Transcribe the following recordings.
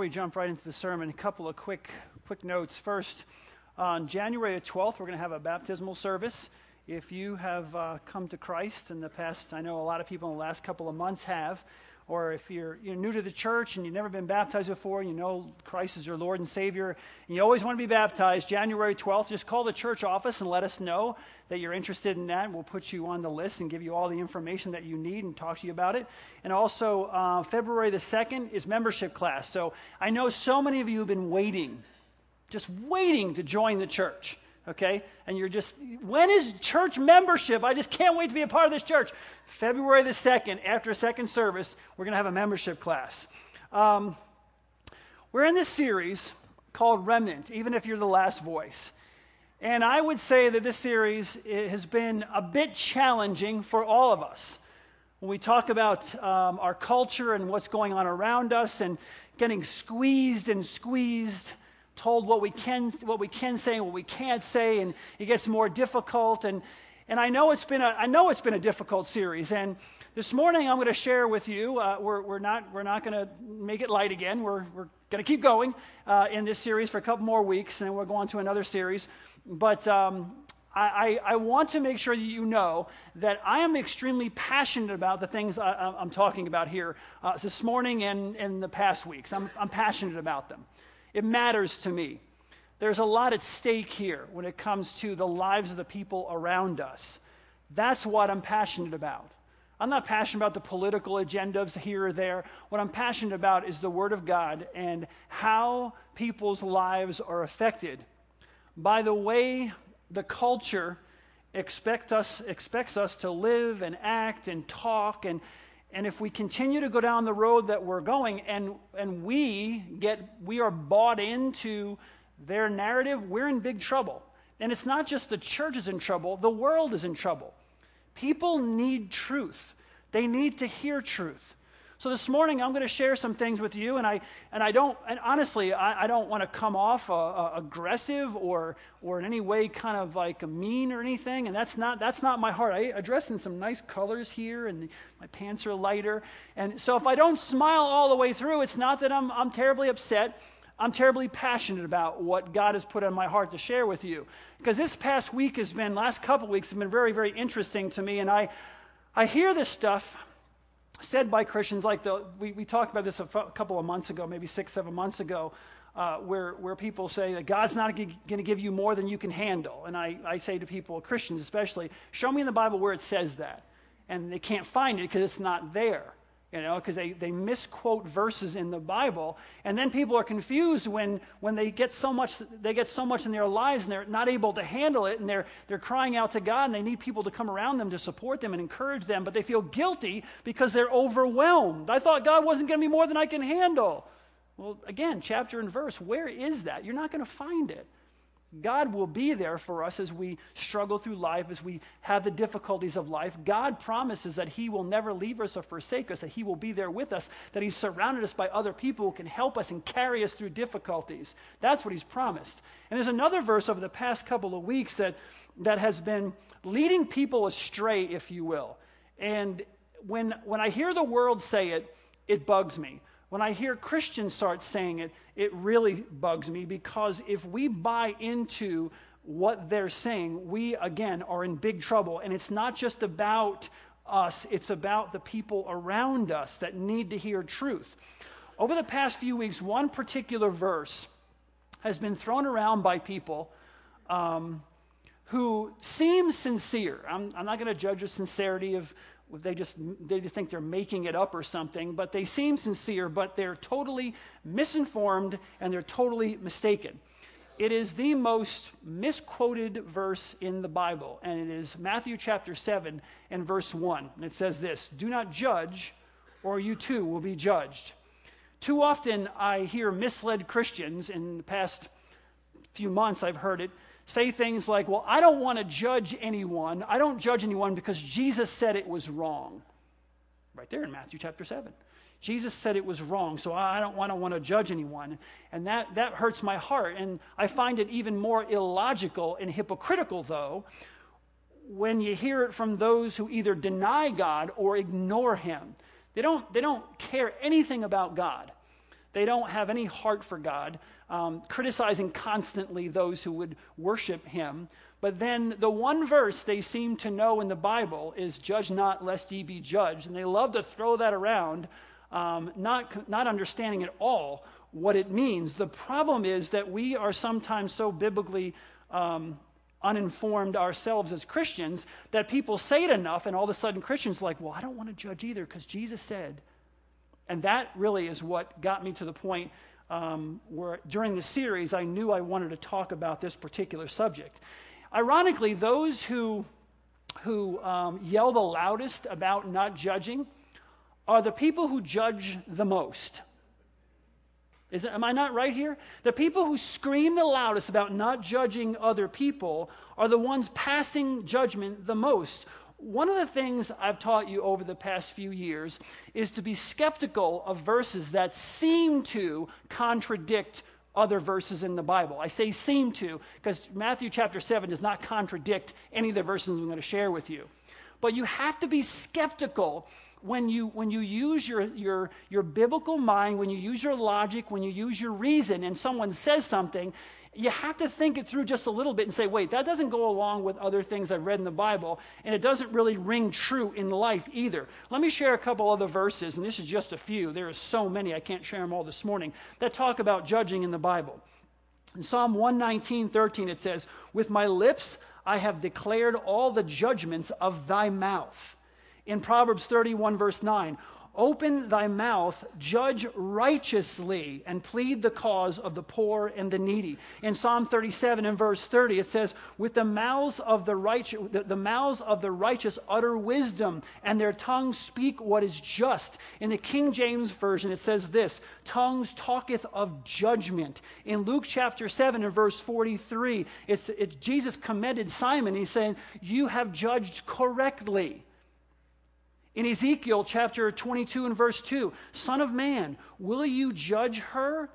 we jump right into the sermon, a couple of quick, quick notes. First, on January 12th, we're going to have a baptismal service. If you have uh, come to Christ in the past, I know a lot of people in the last couple of months have, or if you're, you're new to the church and you've never been baptized before, you know Christ is your Lord and Savior, and you always want to be baptized, January 12th, just call the church office and let us know that you're interested in that. We'll put you on the list and give you all the information that you need and talk to you about it. And also, uh, February the 2nd is membership class. So I know so many of you have been waiting, just waiting to join the church okay? And you're just, when is church membership? I just can't wait to be a part of this church. February the 2nd, after second service, we're going to have a membership class. Um, we're in this series called Remnant, even if you're the last voice. And I would say that this series has been a bit challenging for all of us. When we talk about um, our culture and what's going on around us and getting squeezed and squeezed, told what we can, what we can say and what we can't say, and it gets more difficult. And, and I, know it's been a, I know it's been a difficult series. And this morning I'm going to share with you, uh, we're, we're not, we're not going to make it light again. We're, we're going to keep going uh, in this series for a couple more weeks, and then we'll go on to another series. But um, I, I, want to make sure that you know that I am extremely passionate about the things I, am talking about here uh, this morning and in the past weeks. I'm, I'm passionate about them. It matters to me. There's a lot at stake here when it comes to the lives of the people around us. That's what I'm passionate about. I'm not passionate about the political agendas here or there. What I'm passionate about is the Word of God and how people's lives are affected by the way the culture expect us, expects us to live and act and talk and and if we continue to go down the road that we're going and, and we get, we are bought into their narrative, we're in big trouble. And it's not just the church is in trouble, the world is in trouble. People need truth. They need to hear truth. So this morning I'm going to share some things with you, and I and I don't and honestly I, I don't want to come off uh, uh, aggressive or or in any way kind of like mean or anything, and that's not that's not my heart. I dress in some nice colors here, and my pants are lighter, and so if I don't smile all the way through, it's not that I'm I'm terribly upset. I'm terribly passionate about what God has put on my heart to share with you. Because this past week has been, last couple weeks have been very, very interesting to me. And I, I hear this stuff said by Christians, like the, we, we talked about this a couple of months ago, maybe six, seven months ago, uh, where, where people say that God's not g- going to give you more than you can handle. And I, I say to people, Christians especially, show me in the Bible where it says that. And they can't find it because it's not there you know, because they, they misquote verses in the Bible. And then people are confused when, when they get so much they get so much in their lives and they're not able to handle it and they're they're crying out to God and they need people to come around them to support them and encourage them, but they feel guilty because they're overwhelmed. I thought God wasn't going to be more than I can handle. Well, again, chapter and verse, where is that? You're not going to find it. God will be there for us as we struggle through life, as we have the difficulties of life. God promises that He will never leave us or forsake us, that He will be there with us, that He's surrounded us by other people who can help us and carry us through difficulties. That's what He's promised. And there's another verse over the past couple of weeks that, that has been leading people astray, if you will. And when, when I hear the world say it, it bugs me. When I hear Christians start saying it, it really bugs me because if we buy into what they're saying, we again are in big trouble. And it's not just about us, it's about the people around us that need to hear truth. Over the past few weeks, one particular verse has been thrown around by people um, who seem sincere. I'm, I'm not going to judge the sincerity of they just they just think they're making it up or something but they seem sincere but they're totally misinformed and they're totally mistaken. It is the most misquoted verse in the bible and it is matthew chapter 7 and verse 1 and it says this do not judge or you too will be judged. Too often i hear misled christians in the past few months i've heard it say things like, Well, I don't want to judge anyone. I don't judge anyone because Jesus said it was wrong. Right there in Matthew chapter 7. Jesus said it was wrong, so I don't want to want to judge anyone. And that, that hurts my heart. And I find it even more illogical and hypocritical, though, when you hear it from those who either deny God or ignore Him. They don't, they don't care anything about God. They don't have any heart for God, um, criticizing constantly those who would worship Him. But then the one verse they seem to know in the Bible is, Judge not, lest ye be judged. And they love to throw that around, um, not, not understanding at all what it means. The problem is that we are sometimes so biblically um, uninformed ourselves as Christians that people say it enough, and all of a sudden Christians are like, well, I don't want to judge either because Jesus said. And that really is what got me to the point um, where during the series I knew I wanted to talk about this particular subject. Ironically, those who, who um, yell the loudest about not judging are the people who judge the most. Is, am I not right here? The people who scream the loudest about not judging other people are the ones passing judgment the most. One of the things I've taught you over the past few years is to be skeptical of verses that seem to contradict other verses in the Bible. I say seem to because Matthew chapter 7 does not contradict any of the verses I'm going to share with you. But you have to be skeptical when you, when you use your, your, your biblical mind, when you use your logic, when you use your reason, and someone says something, you have to think it through just a little bit and say, wait, that doesn't go along with other things I've read in the Bible, and it doesn't really ring true in life either. Let me share a couple other verses, and this is just a few. There are so many, I can't share them all this morning, that talk about judging in the Bible. In Psalm 119, 13, it says, With my lips I have declared all the judgments of thy mouth. In Proverbs 31, verse 9, Open thy mouth, judge righteously, and plead the cause of the poor and the needy. In Psalm 37 and verse 30, it says, With the mouths of the righteous, the, mouths of the righteous utter wisdom, and their tongues speak what is just. In the King James Version, it says this tongues talketh of judgment. In Luke chapter 7 and verse 43, it's, it, Jesus commended Simon. He's saying, You have judged correctly. In Ezekiel chapter 22 and verse 2, Son of man, will you judge her?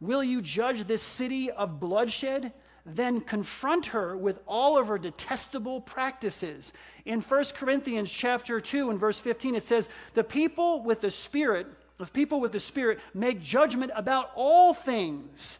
Will you judge this city of bloodshed? Then confront her with all of her detestable practices. In 1 Corinthians chapter 2 and verse 15, it says, The people with the Spirit, the people with the Spirit make judgment about all things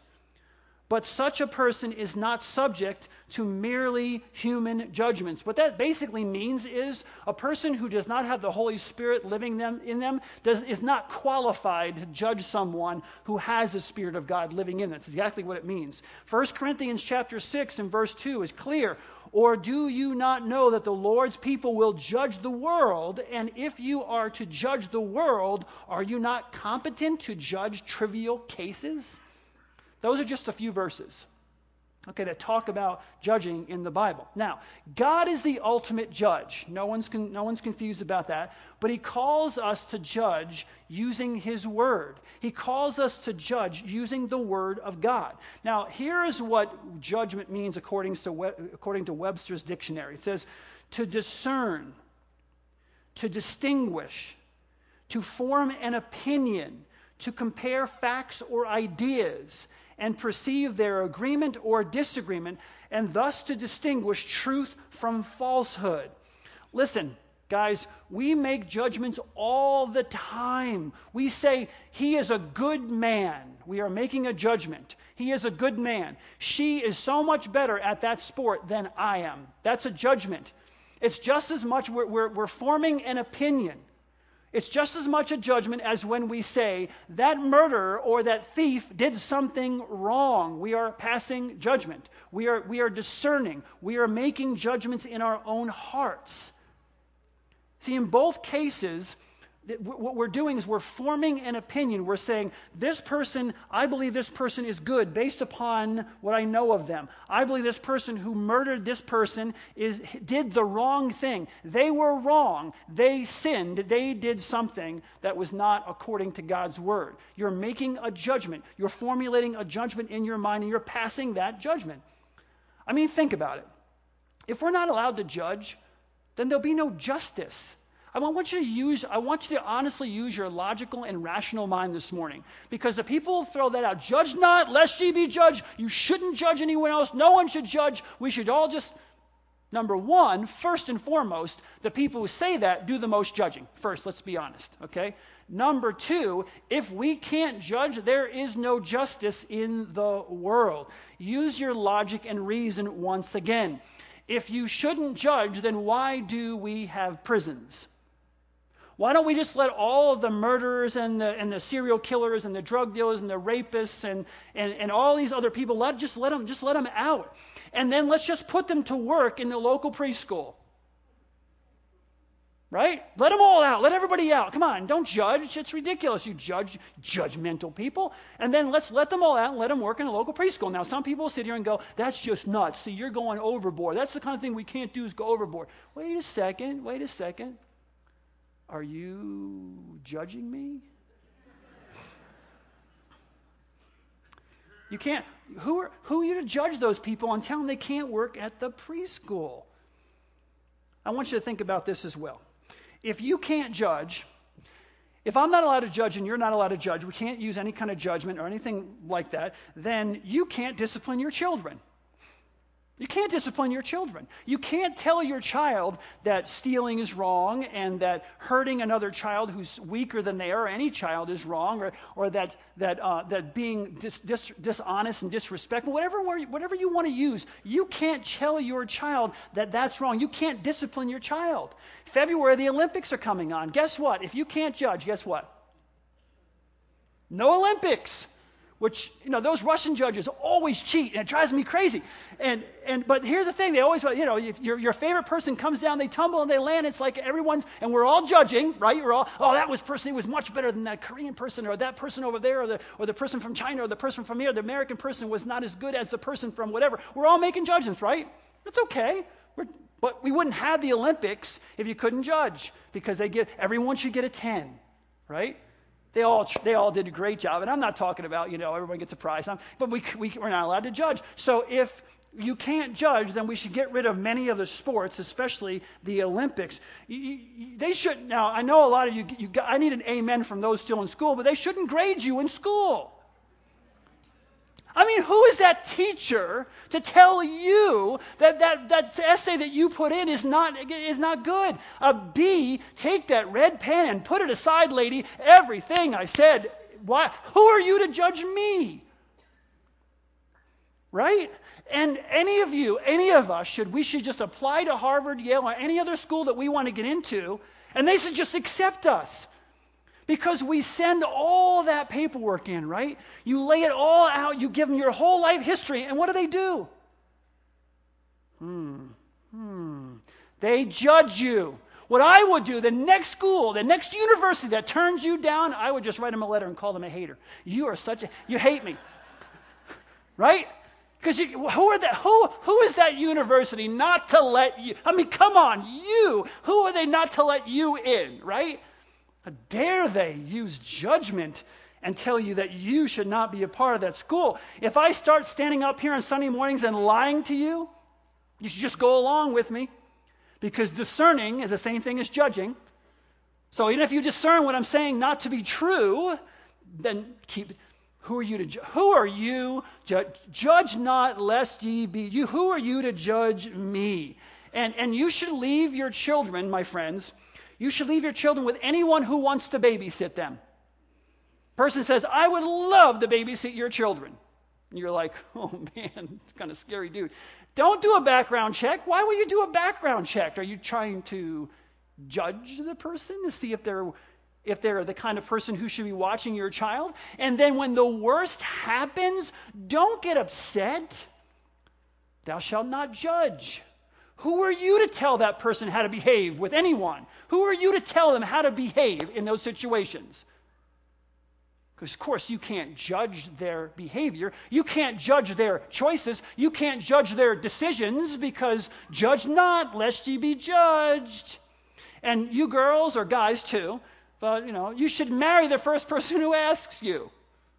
but such a person is not subject to merely human judgments. What that basically means is a person who does not have the Holy Spirit living them, in them does, is not qualified to judge someone who has the Spirit of God living in them. That's exactly what it means. 1 Corinthians chapter 6 and verse 2 is clear. Or do you not know that the Lord's people will judge the world? And if you are to judge the world, are you not competent to judge trivial cases? Those are just a few verses, okay, that talk about judging in the Bible. Now, God is the ultimate judge. No one's, con- no one's confused about that. But He calls us to judge using His Word. He calls us to judge using the Word of God. Now, here is what judgment means according to, we- according to Webster's dictionary it says, to discern, to distinguish, to form an opinion, to compare facts or ideas and perceive their agreement or disagreement, and thus to distinguish truth from falsehood. Listen, guys, we make judgments all the time. We say, He is a good man. We are making a judgment. He is a good man. She is so much better at that sport than I am. That's a judgment. It's just as much, we're, we're, we're forming an opinion. It's just as much a judgment as when we say that murderer or that thief did something wrong. We are passing judgment. We are, we are discerning. We are making judgments in our own hearts. See, in both cases, what we're doing is we're forming an opinion. We're saying, this person, I believe this person is good based upon what I know of them. I believe this person who murdered this person is, did the wrong thing. They were wrong. They sinned. They did something that was not according to God's word. You're making a judgment. You're formulating a judgment in your mind and you're passing that judgment. I mean, think about it. If we're not allowed to judge, then there'll be no justice. I want you to use, I want you to honestly use your logical and rational mind this morning. Because the people throw that out. Judge not, lest ye be judged. You shouldn't judge anyone else. No one should judge. We should all just. Number one, first and foremost, the people who say that do the most judging. First, let's be honest, okay? Number two, if we can't judge, there is no justice in the world. Use your logic and reason once again. If you shouldn't judge, then why do we have prisons? Why don't we just let all of the murderers and the, and the serial killers and the drug dealers and the rapists and, and, and all these other people, let, just, let them, just let them out? And then let's just put them to work in the local preschool. Right? Let them all out. Let everybody out. Come on, don't judge. It's ridiculous. You judge judgmental people. And then let's let them all out and let them work in a local preschool. Now, some people sit here and go, that's just nuts. See, you're going overboard. That's the kind of thing we can't do is go overboard. Wait a second. Wait a second. Are you judging me? You can't. Who are, who are you to judge those people and tell them they can't work at the preschool? I want you to think about this as well. If you can't judge, if I'm not allowed to judge and you're not allowed to judge, we can't use any kind of judgment or anything like that, then you can't discipline your children. You can't discipline your children. You can't tell your child that stealing is wrong and that hurting another child who's weaker than they are, any child, is wrong, or, or that, that, uh, that being dis, dis, dishonest and disrespectful, whatever, whatever you want to use, you can't tell your child that that's wrong. You can't discipline your child. February, the Olympics are coming on. Guess what? If you can't judge, guess what? No Olympics which you know those Russian judges always cheat, and it drives me crazy. And and but here's the thing: they always you know if your your favorite person comes down, they tumble and they land. It's like everyone's and we're all judging, right? We're all oh that was person was much better than that Korean person or that person over there or the or the person from China or the person from here. The American person was not as good as the person from whatever. We're all making judgments, right? It's okay. We're, but we wouldn't have the Olympics if you couldn't judge because they get everyone should get a ten, right? They all, they all did a great job. And I'm not talking about, you know, everyone gets a prize, but we, we, we're not allowed to judge. So if you can't judge, then we should get rid of many of the sports, especially the Olympics. You, you, they should, now, I know a lot of you, you, I need an amen from those still in school, but they shouldn't grade you in school. I mean, who is that teacher to tell you that that, that essay that you put in is not, is not good? A B, take that red pen and put it aside, lady. Everything I said, why, who are you to judge me? Right? And any of you, any of us, should we should just apply to Harvard, Yale, or any other school that we want to get into, and they should just accept us. Because we send all that paperwork in, right? You lay it all out, you give them your whole life history, and what do they do? Hmm, hmm. They judge you. What I would do, the next school, the next university that turns you down, I would just write them a letter and call them a hater. You are such a, you hate me. right? Because who, are that, who, who is that university not to let you? I mean, come on, you. Who are they not to let you in, right? How dare they use judgment and tell you that you should not be a part of that school? If I start standing up here on Sunday mornings and lying to you, you should just go along with me because discerning is the same thing as judging. So even if you discern what I'm saying not to be true, then keep. Who are you to judge? Who are you? Ju- judge not, lest ye be. You. Who are you to judge me? And and you should leave your children, my friends you should leave your children with anyone who wants to babysit them. Person says, I would love to babysit your children. And you're like, oh man, it's kind of scary, dude. Don't do a background check. Why would you do a background check? Are you trying to judge the person to see if they're if they're the kind of person who should be watching your child? And then when the worst happens, don't get upset. Thou shalt not judge. Who are you to tell that person how to behave with anyone? Who are you to tell them how to behave in those situations? Because, of course, you can't judge their behavior. You can't judge their choices. You can't judge their decisions because judge not, lest ye be judged. And you girls, or guys too, but you know, you should marry the first person who asks you,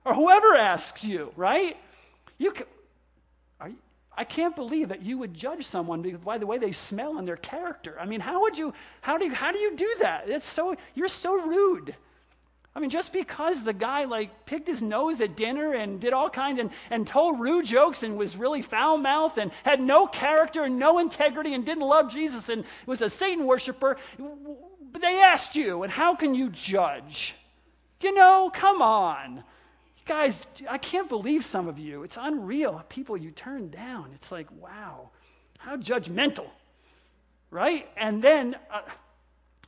or whoever asks you, right? You can, I can't believe that you would judge someone by the way they smell and their character. I mean, how would you, how do you, how do you do that? It's so, you're so rude. I mean, just because the guy like picked his nose at dinner and did all kinds and, and told rude jokes and was really foul mouthed and had no character and no integrity and didn't love Jesus and was a Satan worshiper, they asked you, and how can you judge? You know, come on. Guys, I can't believe some of you. It's unreal. People you turn down. It's like, wow, how judgmental, right? And then, uh,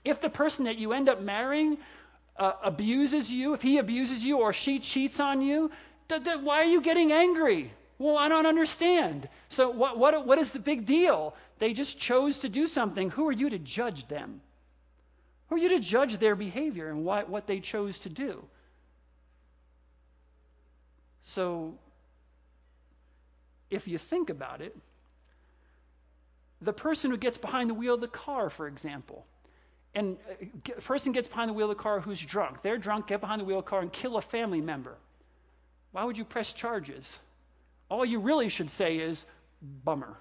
if the person that you end up marrying uh, abuses you, if he abuses you or she cheats on you, th- th- why are you getting angry? Well, I don't understand. So, what, what, what is the big deal? They just chose to do something. Who are you to judge them? Who are you to judge their behavior and what, what they chose to do? So, if you think about it, the person who gets behind the wheel of the car, for example, and uh, a person gets behind the wheel of the car who's drunk. They're drunk, get behind the wheel of the car and kill a family member. Why would you press charges? All you really should say is, bummer.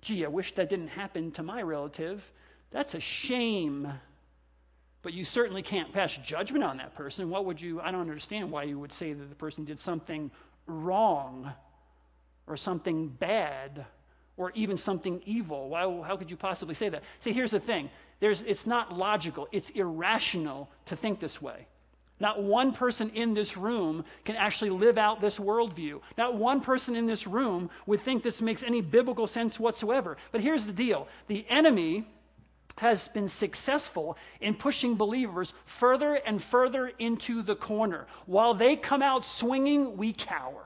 Gee, I wish that didn't happen to my relative. That's a shame. But you certainly can't pass judgment on that person. What would you, I don't understand why you would say that the person did something wrong or something bad or even something evil. Why, how could you possibly say that? See, here's the thing There's, it's not logical, it's irrational to think this way. Not one person in this room can actually live out this worldview. Not one person in this room would think this makes any biblical sense whatsoever. But here's the deal the enemy has been successful in pushing believers further and further into the corner. While they come out swinging, we cower.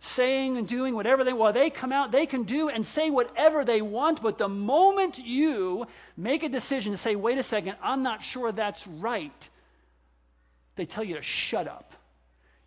Saying and doing whatever they while they come out they can do and say whatever they want but the moment you make a decision to say wait a second i'm not sure that's right they tell you to shut up.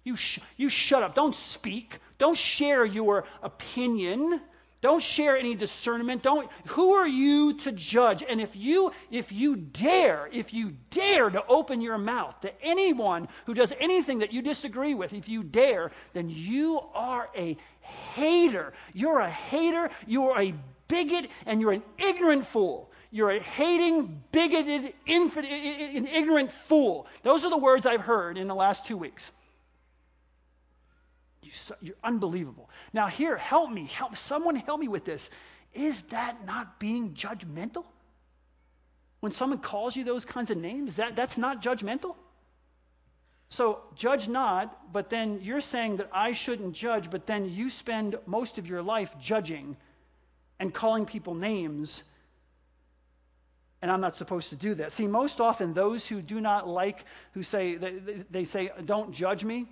You, sh- you shut up. Don't speak. Don't share your opinion don't share any discernment. Don't who are you to judge? And if you if you dare, if you dare to open your mouth to anyone who does anything that you disagree with, if you dare, then you are a hater. You're a hater, you're a bigot, and you're an ignorant fool. You're a hating, bigoted, infidel, ignorant fool. Those are the words I've heard in the last two weeks. You, are unbelievable. Now, here, help me. Help someone help me with this. Is that not being judgmental? When someone calls you those kinds of names, that, that's not judgmental? So, judge not, but then you're saying that I shouldn't judge, but then you spend most of your life judging and calling people names, and I'm not supposed to do that. See, most often those who do not like, who say, they, they say, don't judge me,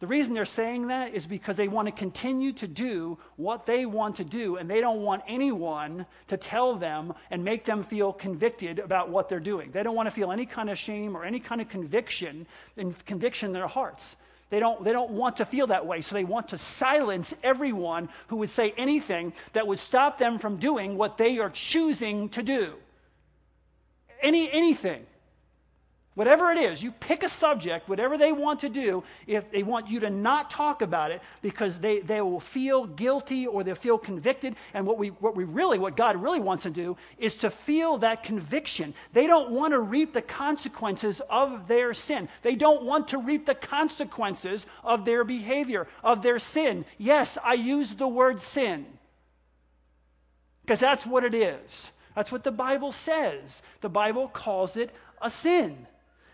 the reason they're saying that is because they want to continue to do what they want to do, and they don't want anyone to tell them and make them feel convicted about what they're doing. They don't want to feel any kind of shame or any kind of conviction and conviction in their hearts. They don't, they don't want to feel that way, so they want to silence everyone who would say anything that would stop them from doing what they are choosing to do. Any, anything. Whatever it is, you pick a subject, whatever they want to do, if they want you to not talk about it because they, they will feel guilty or they'll feel convicted. And what we, what we really, what God really wants to do is to feel that conviction. They don't want to reap the consequences of their sin. They don't want to reap the consequences of their behavior, of their sin. Yes, I use the word sin because that's what it is. That's what the Bible says. The Bible calls it a sin.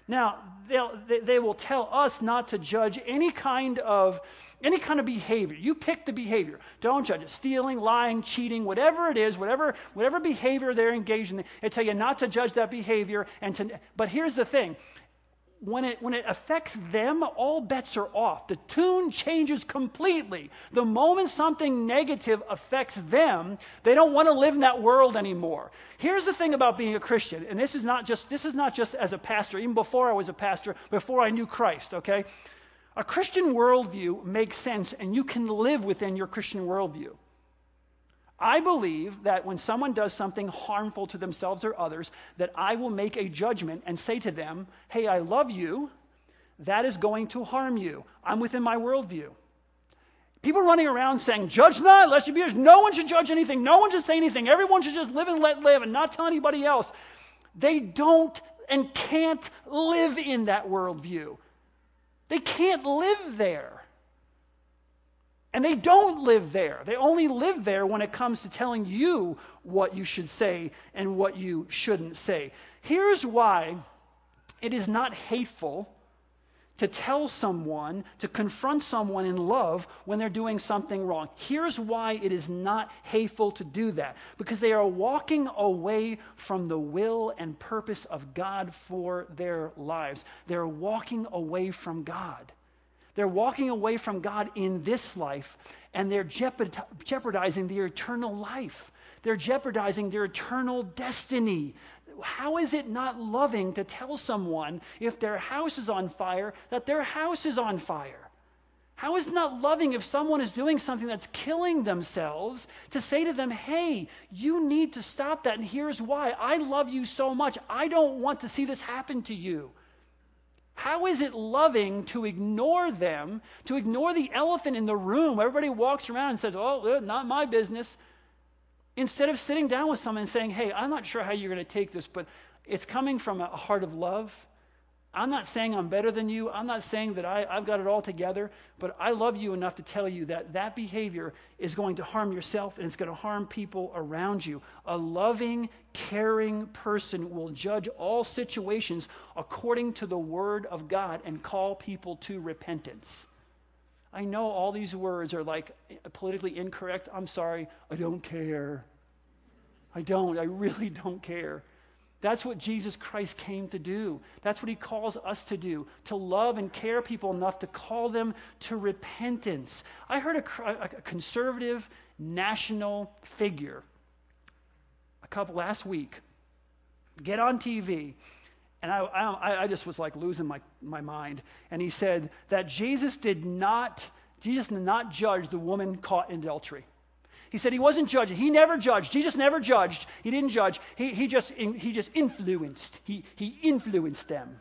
Now, they, they will tell us not to judge any kind of any kind of behavior. You pick the behavior. Don't judge it. Stealing, lying, cheating, whatever it is, whatever, whatever behavior they're engaged in, they tell you not to judge that behavior. And to, but here's the thing when it, when it affects them, all bets are off. The tune changes completely. The moment something negative affects them, they don't want to live in that world anymore. Here's the thing about being a Christian, and this is not just this is not just as a pastor, even before I was a pastor, before I knew Christ, okay? A Christian worldview makes sense, and you can live within your Christian worldview. I believe that when someone does something harmful to themselves or others, that I will make a judgment and say to them, hey, I love you. That is going to harm you. I'm within my worldview. People running around saying, judge not, lest you be judged. No one should judge anything. No one should say anything. Everyone should just live and let live and not tell anybody else. They don't and can't live in that worldview. They can't live there. And they don't live there. They only live there when it comes to telling you what you should say and what you shouldn't say. Here's why it is not hateful to tell someone, to confront someone in love when they're doing something wrong. Here's why it is not hateful to do that because they are walking away from the will and purpose of God for their lives. They're walking away from God. They're walking away from God in this life and they're jeopardizing their eternal life. They're jeopardizing their eternal destiny how is it not loving to tell someone if their house is on fire that their house is on fire? How is it not loving if someone is doing something that's killing themselves to say to them, hey, you need to stop that, and here's why. I love you so much. I don't want to see this happen to you. How is it loving to ignore them, to ignore the elephant in the room? Everybody walks around and says, oh, eh, not my business. Instead of sitting down with someone and saying, hey, I'm not sure how you're going to take this, but it's coming from a heart of love. I'm not saying I'm better than you. I'm not saying that I, have got it all together, but I love you enough to tell you that that behavior is going to harm yourself and it's going to harm people around you. A loving, caring person will judge all situations according to the word of God and call people to repentance. I know all these words are like politically incorrect. I'm sorry. I don't care. I don't. I really don't care. That's what Jesus Christ came to do. That's what he calls us to do to love and care people enough to call them to repentance. I heard a, a conservative national figure a couple last week get on TV and I, I, I, just was like losing my, my mind. And he said that Jesus did not, Jesus did not judge the woman caught in adultery. He said he wasn't judging. He never judged. Jesus never judged. He didn't judge. He, he, just, he just influenced. He, he influenced them.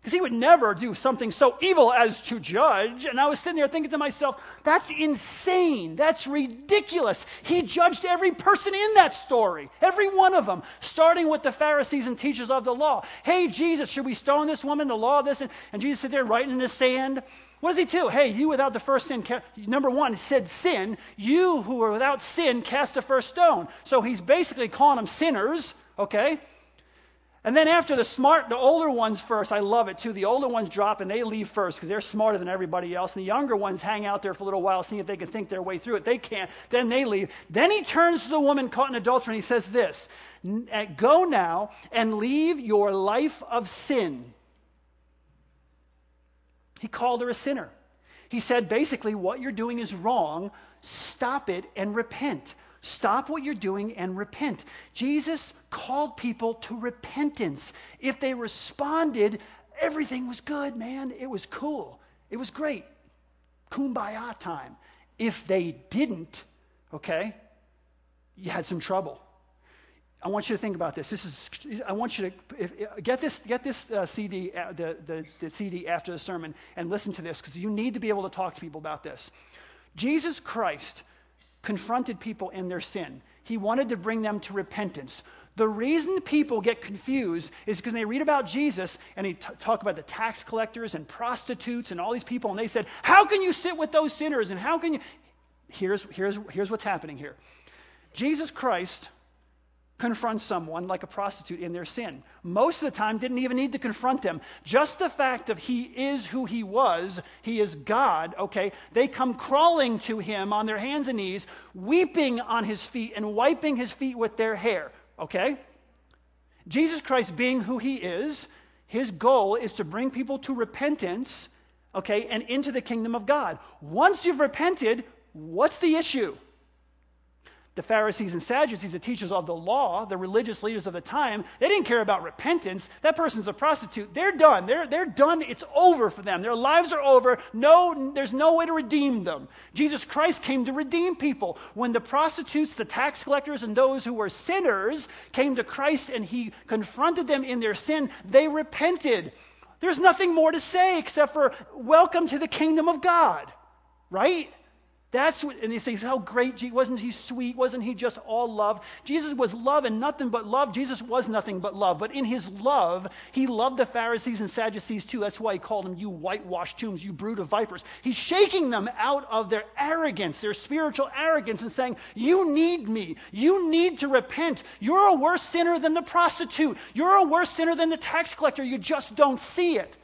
Because he would never do something so evil as to judge. And I was sitting there thinking to myself, that's insane. That's ridiculous. He judged every person in that story, every one of them, starting with the Pharisees and teachers of the law. Hey, Jesus, should we stone this woman, the law this? And, and Jesus sit there writing in the sand. What does he do? Hey, you without the first sin, number one, said sin. You who are without sin, cast the first stone. So he's basically calling them sinners, okay? And then after the smart, the older ones first, I love it too. The older ones drop and they leave first because they're smarter than everybody else. And the younger ones hang out there for a little while, seeing if they can think their way through it. They can't. Then they leave. Then he turns to the woman caught in adultery and he says this uh, Go now and leave your life of sin. He called her a sinner. He said basically, what you're doing is wrong. Stop it and repent. Stop what you're doing and repent. Jesus called people to repentance. If they responded, everything was good, man. It was cool. It was great. Kumbaya time. If they didn't, okay, you had some trouble. I want you to think about this. This is. I want you to if, get this. Get this uh, CD, uh, the, the, the CD after the sermon, and listen to this because you need to be able to talk to people about this. Jesus Christ confronted people in their sin. He wanted to bring them to repentance. The reason people get confused is because they read about Jesus and they t- talk about the tax collectors and prostitutes and all these people, and they said, How can you sit with those sinners? And how can you. Here's, here's, here's what's happening here Jesus Christ confront someone like a prostitute in their sin. Most of the time, didn't even need to confront them. Just the fact of he is who he was, he is God, okay? They come crawling to him on their hands and knees, weeping on his feet and wiping his feet with their hair, okay? Jesus Christ, being who he is, his goal is to bring people to repentance, okay, and into the kingdom of God. Once you've repented, what's the issue? The Pharisees and Sadducees, the teachers of the law, the religious leaders of the time, they didn't care about repentance. That person's a prostitute. They're done. They're, they're done. It's over for them. Their lives are over. No, there's no way to redeem them. Jesus Christ came to redeem people. When the prostitutes, the tax collectors, and those who were sinners came to Christ and he confronted them in their sin, they repented. There's nothing more to say except for welcome to the kingdom of God, right? That's what, and they say, how great, wasn't he sweet? Wasn't he just all love? Jesus was love and nothing but love. Jesus was nothing but love. But in his love, he loved the Pharisees and Sadducees too. That's why he called them, you whitewashed tombs, you brood of vipers. He's shaking them out of their arrogance, their spiritual arrogance, and saying, you need me. You need to repent. You're a worse sinner than the prostitute. You're a worse sinner than the tax collector. You just don't see it.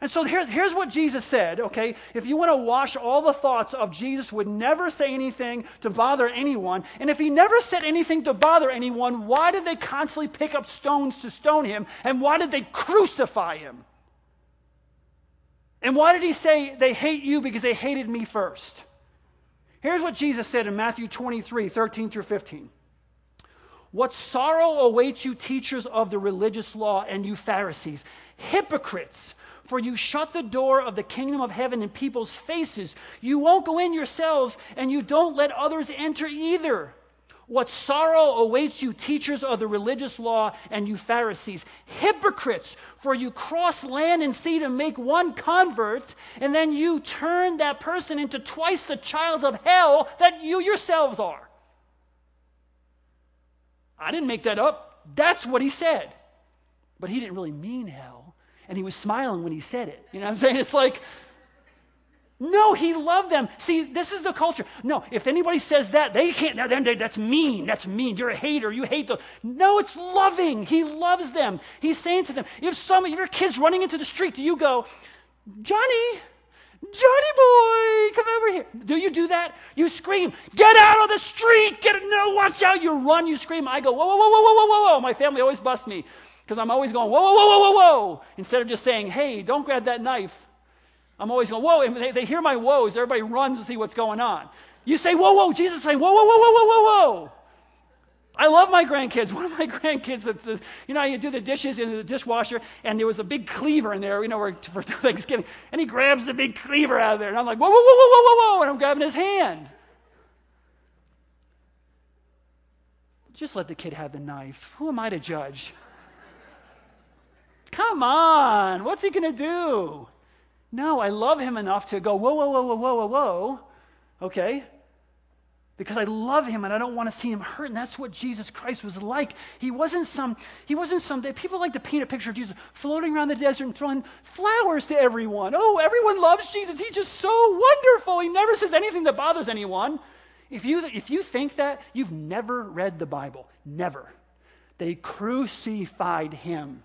And so here's, here's what Jesus said, okay? If you want to wash all the thoughts of Jesus would never say anything to bother anyone, and if he never said anything to bother anyone, why did they constantly pick up stones to stone him? And why did they crucify him? And why did he say they hate you because they hated me first? Here's what Jesus said in Matthew 23 13 through 15. What sorrow awaits you, teachers of the religious law, and you Pharisees, hypocrites! For you shut the door of the kingdom of heaven in people's faces. You won't go in yourselves, and you don't let others enter either. What sorrow awaits you, teachers of the religious law, and you Pharisees, hypocrites, for you cross land and sea to make one convert, and then you turn that person into twice the child of hell that you yourselves are. I didn't make that up. That's what he said. But he didn't really mean hell and he was smiling when he said it. You know what I'm saying? It's like, no, he loved them. See, this is the culture. No, if anybody says that, they can't, that's mean. That's mean. You're a hater. You hate them. No, it's loving. He loves them. He's saying to them, if some of your kids running into the street, do you go, Johnny, Johnny boy, come over here. Do you do that? You scream, get out of the street. Get. No, watch out. You run, you scream. I go, whoa, whoa, whoa, whoa, whoa, whoa, whoa. My family always busts me because I'm always going, whoa, whoa, whoa, whoa, whoa, whoa, instead of just saying, hey, don't grab that knife. I'm always going, whoa, and they, they hear my whoas. Everybody runs to see what's going on. You say, whoa, whoa, Jesus saying, whoa, whoa, whoa, whoa, whoa, whoa, whoa. I love my grandkids. One of my grandkids, you know, you do the dishes in the dishwasher, and there was a big cleaver in there, you know, for Thanksgiving, and he grabs the big cleaver out of there, and I'm like, whoa, whoa, whoa, whoa, whoa, whoa, and I'm grabbing his hand. Just let the kid have the knife. Who am I to judge? Come on, what's he going to do? No, I love him enough to go, whoa, whoa, whoa, whoa, whoa, whoa, whoa. Okay? Because I love him and I don't want to see him hurt. And that's what Jesus Christ was like. He wasn't some, he wasn't some, people like to paint a picture of Jesus floating around the desert and throwing flowers to everyone. Oh, everyone loves Jesus. He's just so wonderful. He never says anything that bothers anyone. If you, if you think that, you've never read the Bible. Never. They crucified him.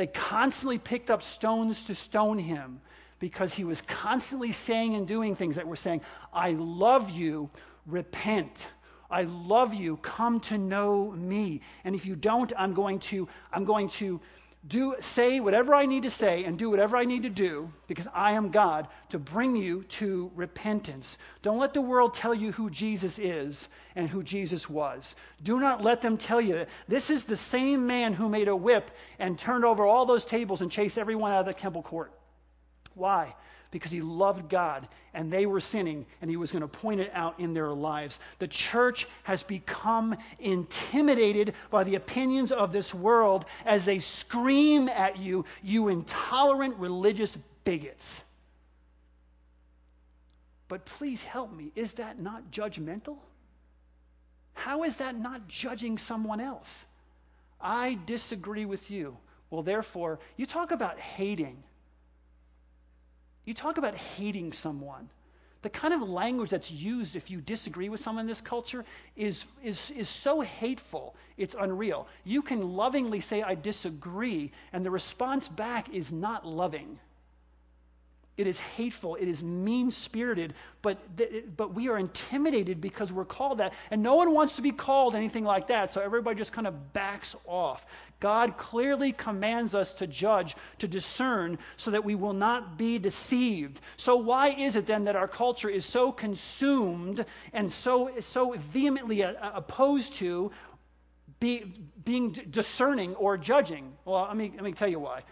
They constantly picked up stones to stone him because he was constantly saying and doing things that were saying, I love you, repent. I love you, come to know me. And if you don't, I'm going to, I'm going to do say whatever I need to say and do whatever I need to do because I am God to bring you to repentance. Don't let the world tell you who Jesus is and who Jesus was. Do not let them tell you that this is the same man who made a whip and turned over all those tables and chased everyone out of the temple court. Why? Because he loved God and they were sinning and he was going to point it out in their lives. The church has become intimidated by the opinions of this world as they scream at you, you intolerant religious bigots. But please help me. Is that not judgmental? How is that not judging someone else? I disagree with you. Well, therefore, you talk about hating. You talk about hating someone. The kind of language that's used if you disagree with someone in this culture is, is, is so hateful, it's unreal. You can lovingly say, I disagree, and the response back is not loving. It is hateful. It is mean spirited, but, th- but we are intimidated because we're called that. And no one wants to be called anything like that, so everybody just kind of backs off. God clearly commands us to judge, to discern, so that we will not be deceived. So, why is it then that our culture is so consumed and so, so vehemently uh, uh, opposed to be, being discerning or judging? Well, let me, let me tell you why.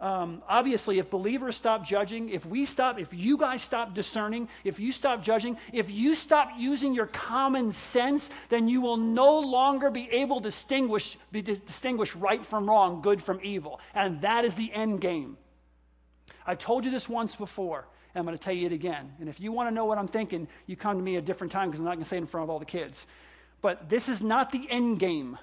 Um, obviously, if believers stop judging, if we stop, if you guys stop discerning, if you stop judging, if you stop using your common sense, then you will no longer be able to distinguish, be, to distinguish right from wrong, good from evil. And that is the end game. I told you this once before, and I'm going to tell you it again. And if you want to know what I'm thinking, you come to me a different time because I'm not going to say it in front of all the kids. But this is not the end game.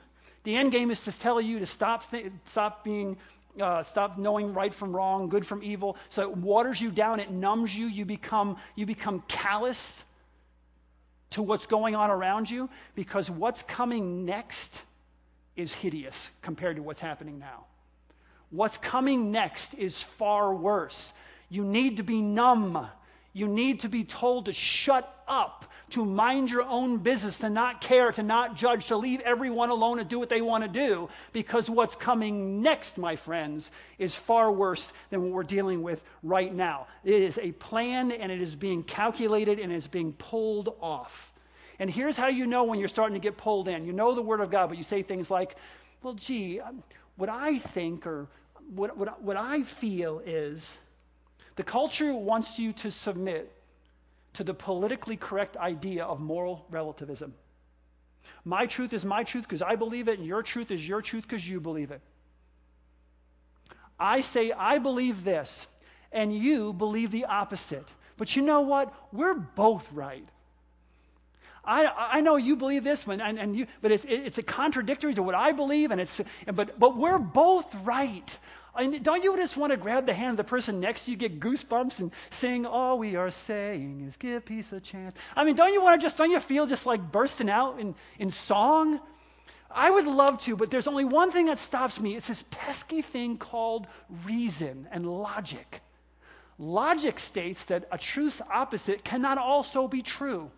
The end game is to tell you to stop, th- stop being, uh, stop knowing right from wrong, good from evil. So it waters you down, it numbs you. You become, you become callous to what's going on around you because what's coming next is hideous compared to what's happening now. What's coming next is far worse. You need to be numb. You need to be told to shut up, to mind your own business, to not care, to not judge, to leave everyone alone and do what they want to do, because what's coming next, my friends, is far worse than what we're dealing with right now. It is a plan and it is being calculated and it's being pulled off. And here's how you know when you're starting to get pulled in. You know the Word of God, but you say things like, well, gee, um, what I think or what, what, what I feel is the culture wants you to submit to the politically correct idea of moral relativism. My truth is my truth because I believe it, and your truth is your truth because you believe it. I say, I believe this, and you believe the opposite. But you know what? We're both right. I, I know you believe this one, and, and you, but it's, it's a contradictory to what I believe, and it's, but, but we're both right. And don't you just want to grab the hand of the person next to you, get goosebumps, and sing, All we are saying is give peace a chance? I mean, don't you want to just, don't you feel just like bursting out in, in song? I would love to, but there's only one thing that stops me. It's this pesky thing called reason and logic. Logic states that a truth's opposite cannot also be true.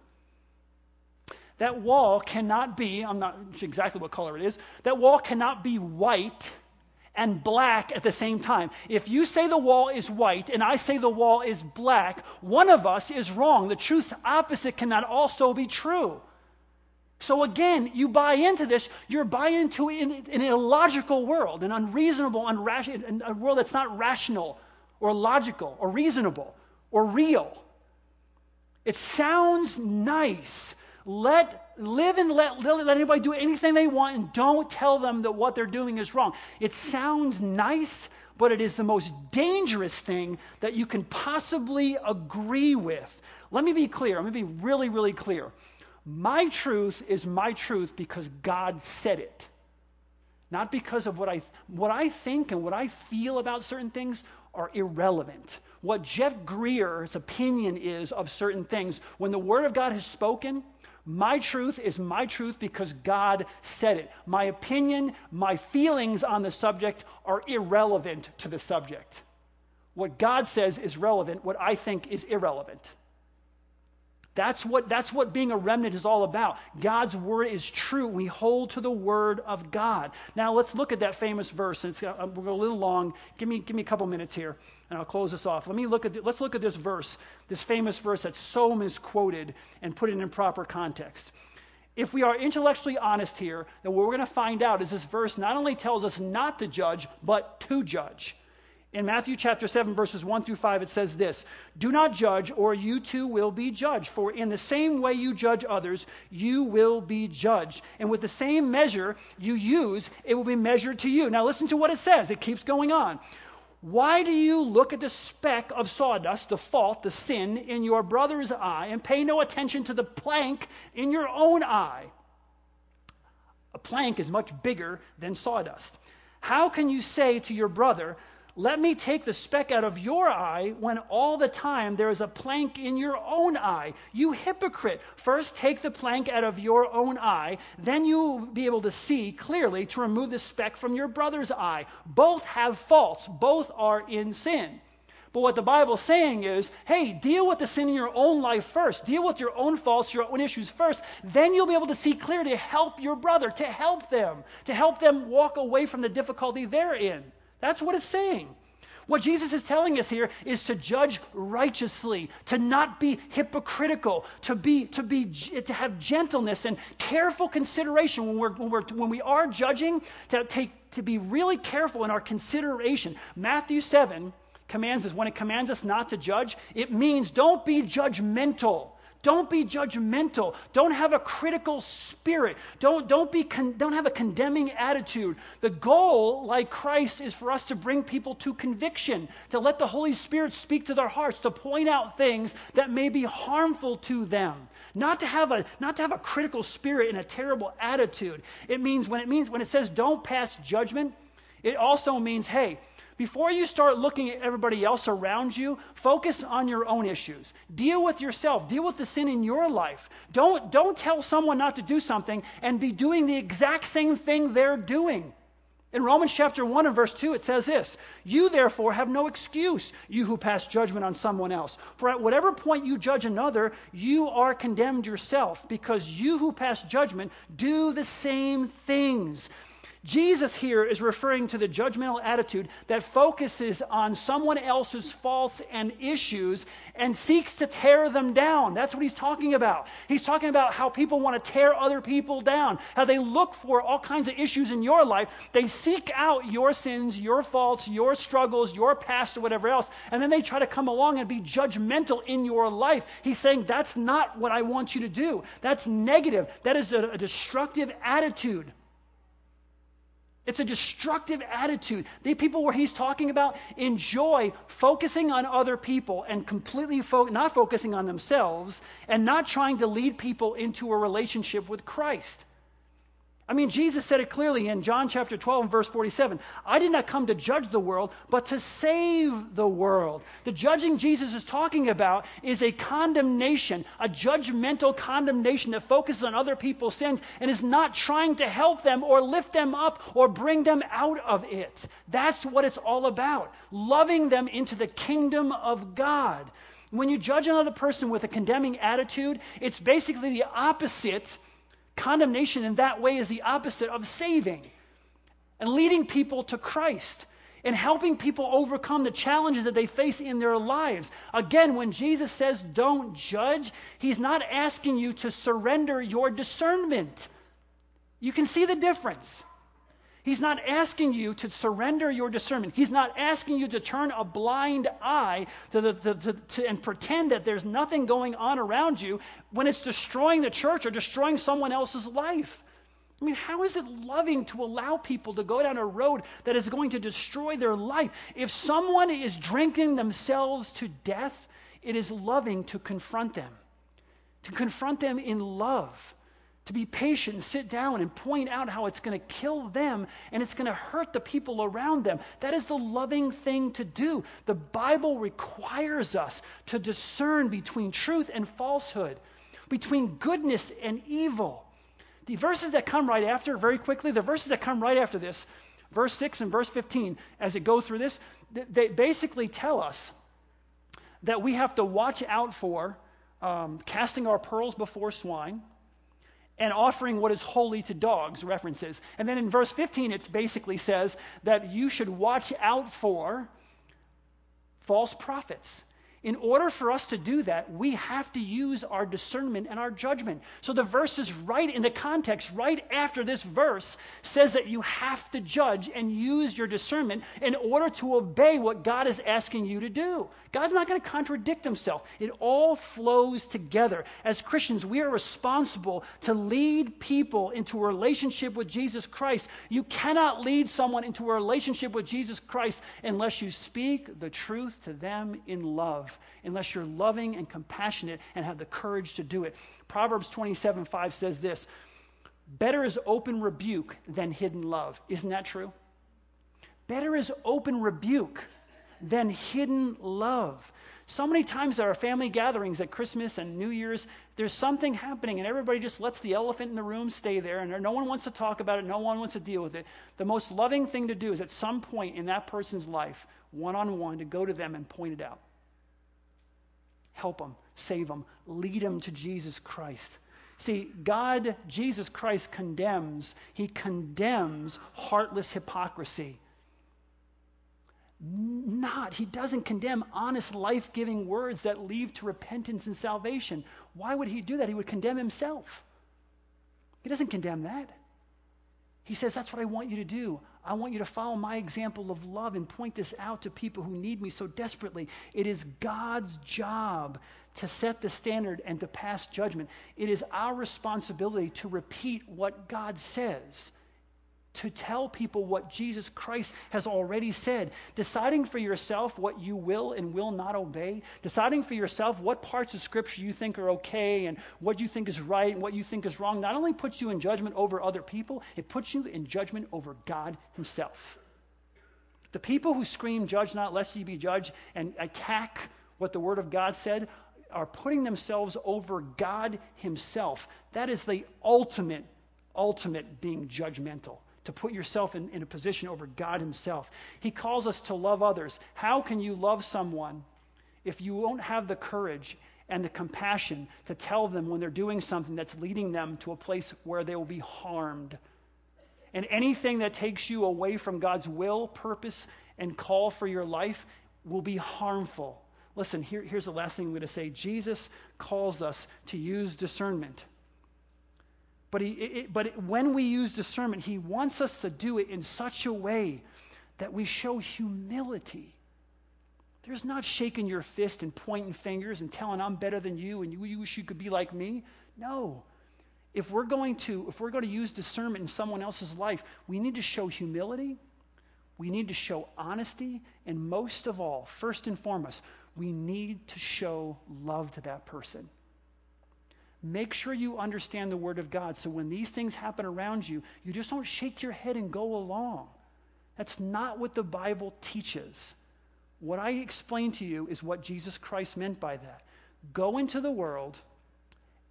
That wall cannot be, I'm not sure exactly what color it is, that wall cannot be white and black at the same time. If you say the wall is white and I say the wall is black, one of us is wrong. The truth's opposite cannot also be true. So again, you buy into this, you're buying into an, an illogical world, an unreasonable, unrational, a world that's not rational or logical or reasonable or real. It sounds nice, let live and let, let anybody do anything they want and don't tell them that what they're doing is wrong. It sounds nice, but it is the most dangerous thing that you can possibly agree with. Let me be clear. Let me be really, really clear. My truth is my truth because God said it. Not because of what I, what I think and what I feel about certain things are irrelevant. What Jeff Greer's opinion is of certain things, when the Word of God has spoken, my truth is my truth because God said it. My opinion, my feelings on the subject are irrelevant to the subject. What God says is relevant, what I think is irrelevant. That's what, that's what being a remnant is all about. God's word is true. We hold to the word of God. Now, let's look at that famous verse. It's, uh, we're a little long. Give me, give me a couple minutes here, and I'll close this off. Let me look at the, let's look at this verse, this famous verse that's so misquoted, and put in proper context. If we are intellectually honest here, then what we're going to find out is this verse not only tells us not to judge, but to judge. In Matthew chapter 7, verses 1 through 5, it says this Do not judge, or you too will be judged. For in the same way you judge others, you will be judged. And with the same measure you use, it will be measured to you. Now listen to what it says. It keeps going on. Why do you look at the speck of sawdust, the fault, the sin in your brother's eye, and pay no attention to the plank in your own eye? A plank is much bigger than sawdust. How can you say to your brother, let me take the speck out of your eye when all the time there is a plank in your own eye. You hypocrite. First take the plank out of your own eye, then you will be able to see clearly to remove the speck from your brother's eye. Both have faults, both are in sin. But what the Bible's saying is hey, deal with the sin in your own life first. Deal with your own faults, your own issues first. Then you'll be able to see clearly to help your brother, to help them, to help them walk away from the difficulty they're in. That's what it's saying. What Jesus is telling us here is to judge righteously, to not be hypocritical, to, be, to, be, to have gentleness and careful consideration when, we're, when, we're, when we are judging, to, take, to be really careful in our consideration. Matthew 7 commands us, when it commands us not to judge, it means don't be judgmental. Don't be judgmental. Don't have a critical spirit. Don't, don't, be con- don't have a condemning attitude. The goal, like Christ, is for us to bring people to conviction, to let the Holy Spirit speak to their hearts, to point out things that may be harmful to them. Not to have a, not to have a critical spirit and a terrible attitude. It means when it means when it says don't pass judgment, it also means, hey, before you start looking at everybody else around you, focus on your own issues. Deal with yourself. Deal with the sin in your life. Don't, don't tell someone not to do something and be doing the exact same thing they're doing. In Romans chapter 1 and verse 2, it says this You therefore have no excuse, you who pass judgment on someone else. For at whatever point you judge another, you are condemned yourself, because you who pass judgment do the same things. Jesus here is referring to the judgmental attitude that focuses on someone else's faults and issues and seeks to tear them down. That's what he's talking about. He's talking about how people want to tear other people down, how they look for all kinds of issues in your life. They seek out your sins, your faults, your struggles, your past, or whatever else, and then they try to come along and be judgmental in your life. He's saying, That's not what I want you to do. That's negative. That is a, a destructive attitude. It's a destructive attitude. The people where he's talking about enjoy focusing on other people and completely fo- not focusing on themselves and not trying to lead people into a relationship with Christ. I mean, Jesus said it clearly in John chapter 12 and verse 47 I did not come to judge the world, but to save the world. The judging Jesus is talking about is a condemnation, a judgmental condemnation that focuses on other people's sins and is not trying to help them or lift them up or bring them out of it. That's what it's all about loving them into the kingdom of God. When you judge another person with a condemning attitude, it's basically the opposite Condemnation in that way is the opposite of saving and leading people to Christ and helping people overcome the challenges that they face in their lives. Again, when Jesus says don't judge, he's not asking you to surrender your discernment. You can see the difference. He's not asking you to surrender your discernment. He's not asking you to turn a blind eye to the, the, the, to, and pretend that there's nothing going on around you when it's destroying the church or destroying someone else's life. I mean, how is it loving to allow people to go down a road that is going to destroy their life? If someone is drinking themselves to death, it is loving to confront them, to confront them in love to be patient and sit down and point out how it's going to kill them and it's going to hurt the people around them. That is the loving thing to do. The Bible requires us to discern between truth and falsehood, between goodness and evil. The verses that come right after, very quickly, the verses that come right after this, verse 6 and verse 15, as it goes through this, they basically tell us that we have to watch out for um, casting our pearls before swine and offering what is holy to dogs, references. And then in verse 15, it basically says that you should watch out for false prophets. In order for us to do that, we have to use our discernment and our judgment. So the verse is right in the context, right after this verse says that you have to judge and use your discernment in order to obey what God is asking you to do. God's not going to contradict himself. It all flows together. As Christians, we are responsible to lead people into a relationship with Jesus Christ. You cannot lead someone into a relationship with Jesus Christ unless you speak the truth to them in love unless you're loving and compassionate and have the courage to do it. Proverbs 27 5 says this Better is open rebuke than hidden love. Isn't that true? Better is open rebuke than hidden love. So many times there are family gatherings at Christmas and New Year's, there's something happening and everybody just lets the elephant in the room stay there and no one wants to talk about it, no one wants to deal with it. The most loving thing to do is at some point in that person's life, one on one, to go to them and point it out help them, save them, lead them to Jesus Christ. See, God, Jesus Christ condemns, he condemns heartless hypocrisy. Not, he doesn't condemn honest, life giving words that lead to repentance and salvation. Why would he do that? He would condemn himself. He doesn't condemn that. He says, That's what I want you to do. I want you to follow my example of love and point this out to people who need me so desperately. It is God's job to set the standard and to pass judgment. It is our responsibility to repeat what God says, to tell people what Jesus Christ has already said, deciding for yourself what you will and will not obey, deciding for yourself what parts of Scripture you think are okay and what you think is right and what you think is wrong, not only puts you in judgment over other people, it puts you in judgment over God Himself. The people who scream, Judge not, lest ye be judged, and attack what the Word of God said are putting themselves over God Himself. That is the ultimate, ultimate being judgmental. To put yourself in, in a position over God Himself. He calls us to love others. How can you love someone if you won't have the courage and the compassion to tell them when they're doing something that's leading them to a place where they will be harmed? And anything that takes you away from God's will, purpose, and call for your life will be harmful. Listen, here, here's the last thing I'm going to say Jesus calls us to use discernment. But, he, it, but it, when we use discernment, he wants us to do it in such a way that we show humility. There's not shaking your fist and pointing fingers and telling I'm better than you and you, you wish you could be like me. No. If we're going to if we're going to use discernment in someone else's life, we need to show humility. We need to show honesty, and most of all, first and foremost, we need to show love to that person. Make sure you understand the Word of God so when these things happen around you, you just don't shake your head and go along. That's not what the Bible teaches. What I explain to you is what Jesus Christ meant by that. Go into the world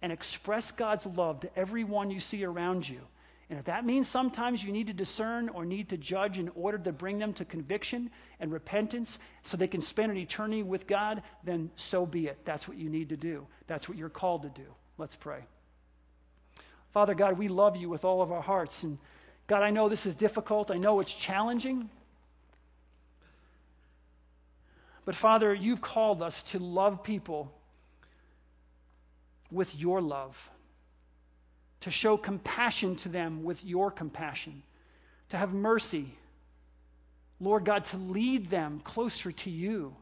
and express God's love to everyone you see around you. And if that means sometimes you need to discern or need to judge in order to bring them to conviction and repentance so they can spend an eternity with God, then so be it. That's what you need to do. That's what you're called to do. Let's pray. Father God, we love you with all of our hearts. And God, I know this is difficult. I know it's challenging. But Father, you've called us to love people with your love to show compassion to them with your compassion, to have mercy. Lord God, to lead them closer to you.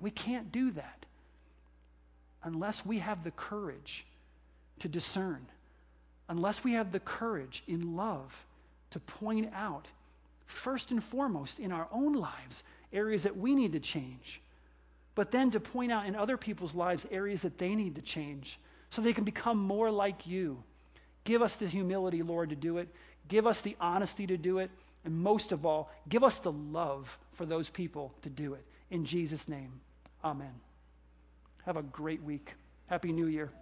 We can't do that unless we have the courage to discern, unless we have the courage in love to point out, first and foremost, in our own lives, areas that we need to change, but then to point out in other people's lives areas that they need to change so they can become more like you. Give us the humility, Lord, to do it. Give us the honesty to do it. And most of all, give us the love for those people to do it. In Jesus' name, amen. Have a great week. Happy New Year.